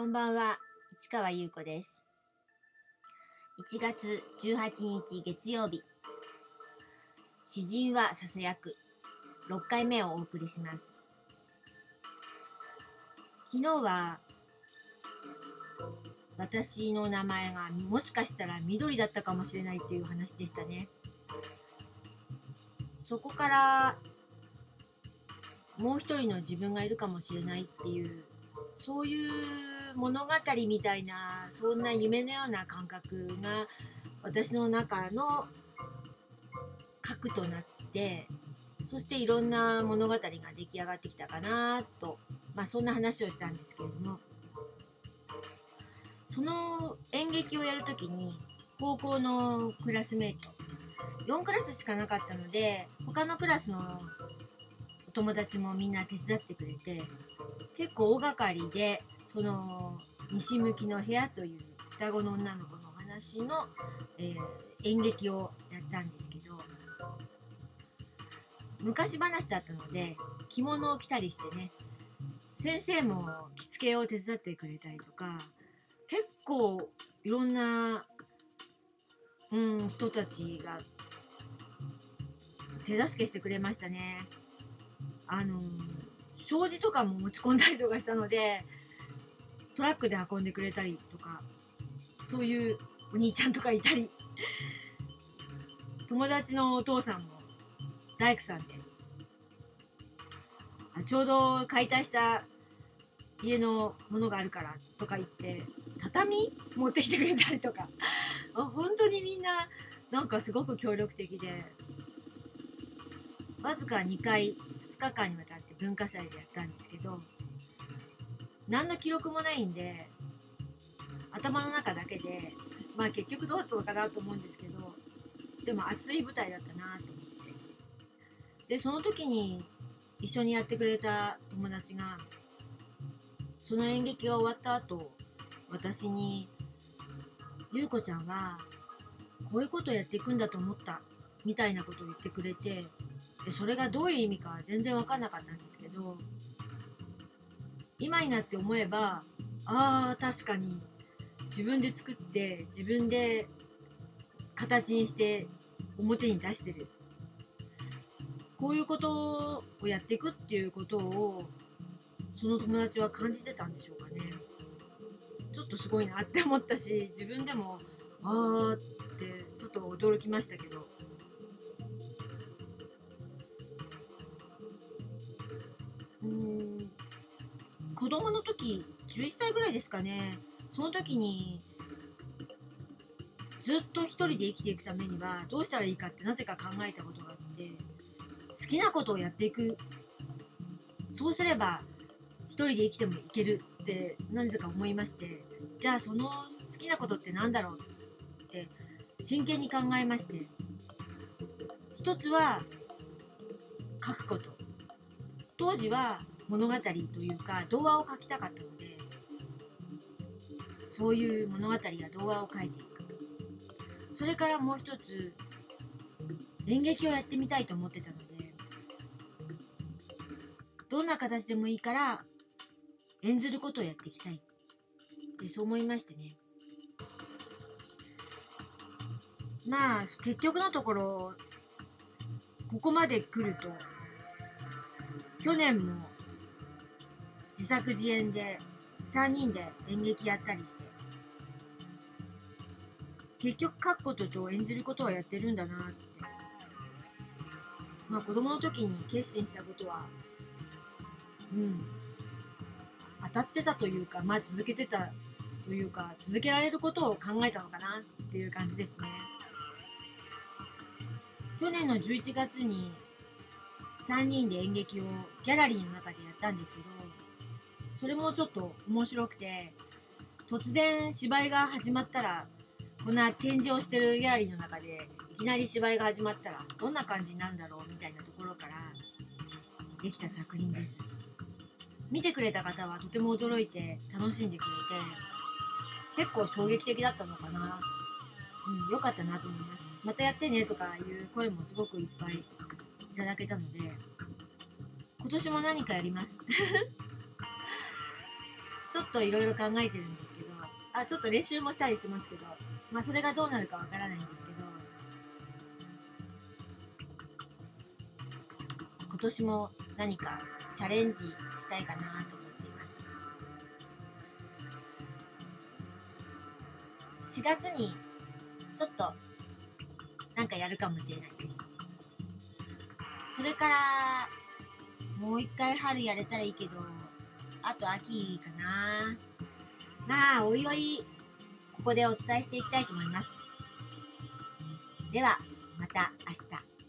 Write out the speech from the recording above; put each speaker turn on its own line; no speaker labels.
こんばんは、市川優子です。1月18日月曜日、詩人はささやく6回目をお送りします。昨日は、私の名前がもしかしたら緑だったかもしれないっていう話でしたね。そこから、もう一人の自分がいるかもしれないっていうそういう物語みたいなそんな夢のような感覚が私の中の核となってそしていろんな物語が出来上がってきたかなとまあそんな話をしたんですけれども。その演劇をやる時に高校のクラスメート4クラスしかなかったので他のクラスのお友達もみんな手伝ってくれて結構大掛かりでその西向きの部屋という双子の女の子の話の、えー演劇をやったんですけど昔話だったので着物を着たりしてね先生も着付けを手伝ってくれたりとか結構いろんな、うん、人たちが手助けしてくれましたね。あの障子とかも持ち込んだりとかしたのでトラックで運んでくれたりとかそういうお兄ちゃんとかいたり。友達のお父さんも大工さんであちょうど解体した家のものがあるからとか言って畳持ってきてくれたりとか。あ本当にみんななんかすごく協力的でわずか2回2日間にわたって文化祭でやったんですけど何の記録もないんで頭の中だけでまあ結局どうだったのかなと思うんですけどでも熱い舞台だったなと思って。でその時に一緒にやってくれた友達がその演劇が終わった後私に「ゆうこちゃんはこういうことをやっていくんだと思った」みたいなことを言ってくれてでそれがどういう意味か全然分かんなかったんですけど今になって思えばあー確かに自分で作って自分で形にして表に出してる。こういうことをやっていくっていうことをその友達は感じてたんでしょうかね。ちょっとすごいなって思ったし自分でもあーってちょっと驚きましたけど。子供の時11歳ぐらいですかね。その時にずっと一人で生きていくためにはどうしたらいいかってなぜか考えたことがあって好きなことをやっていく。そうすれば一人で生きてもいけるってなぜか思いましてじゃあその好きなことって何だろうって真剣に考えまして一つは書くこと。当時は物語というか童話を書きたかったのでそういう物語や童話を書いていく。それからもう一つ演劇をやってみたいと思ってたのでどんな形でもいいから演ずることをやっていきたい。ってそう思いましてね。まあ結局のところここまで来ると去年も自作自演で3人で演劇やったりして。結局書くことと演じることはやってるんだなって。まあ子供の時に決心したことはうん。当たってたというかまあ続けてたというか続けられることを考えたのかなっていう感じですね。去年の11月に3人で演劇をギャラリーの中でやったんですけどそれもちょっと面白くて突然芝居が始まったらこんな展示をしてるギャラリーの中でいきなり芝居が始まったらどんな感じになるんだろうみたいなところからできた作品です。見てくれた方はとても驚いて楽しんでくれて結構衝撃的だったのかな。うん、良かったなと思います。またやってねとかいう声もすごくいっぱいいただけたので今年も何かやります。ちょっといろいろ考えてるんですけど、あ、ちょっと練習もしたりしてますけど、まあそれがどうなるかわからないんですけど、今年も何かチャレンジしたいかなと思っています。4月にちょっとなんかやるかもしれないです。それから、もう一回春やれたらいいけど、あと秋かな。まあ、おいおい、ここでお伝えしていきたいと思います。では、また明日。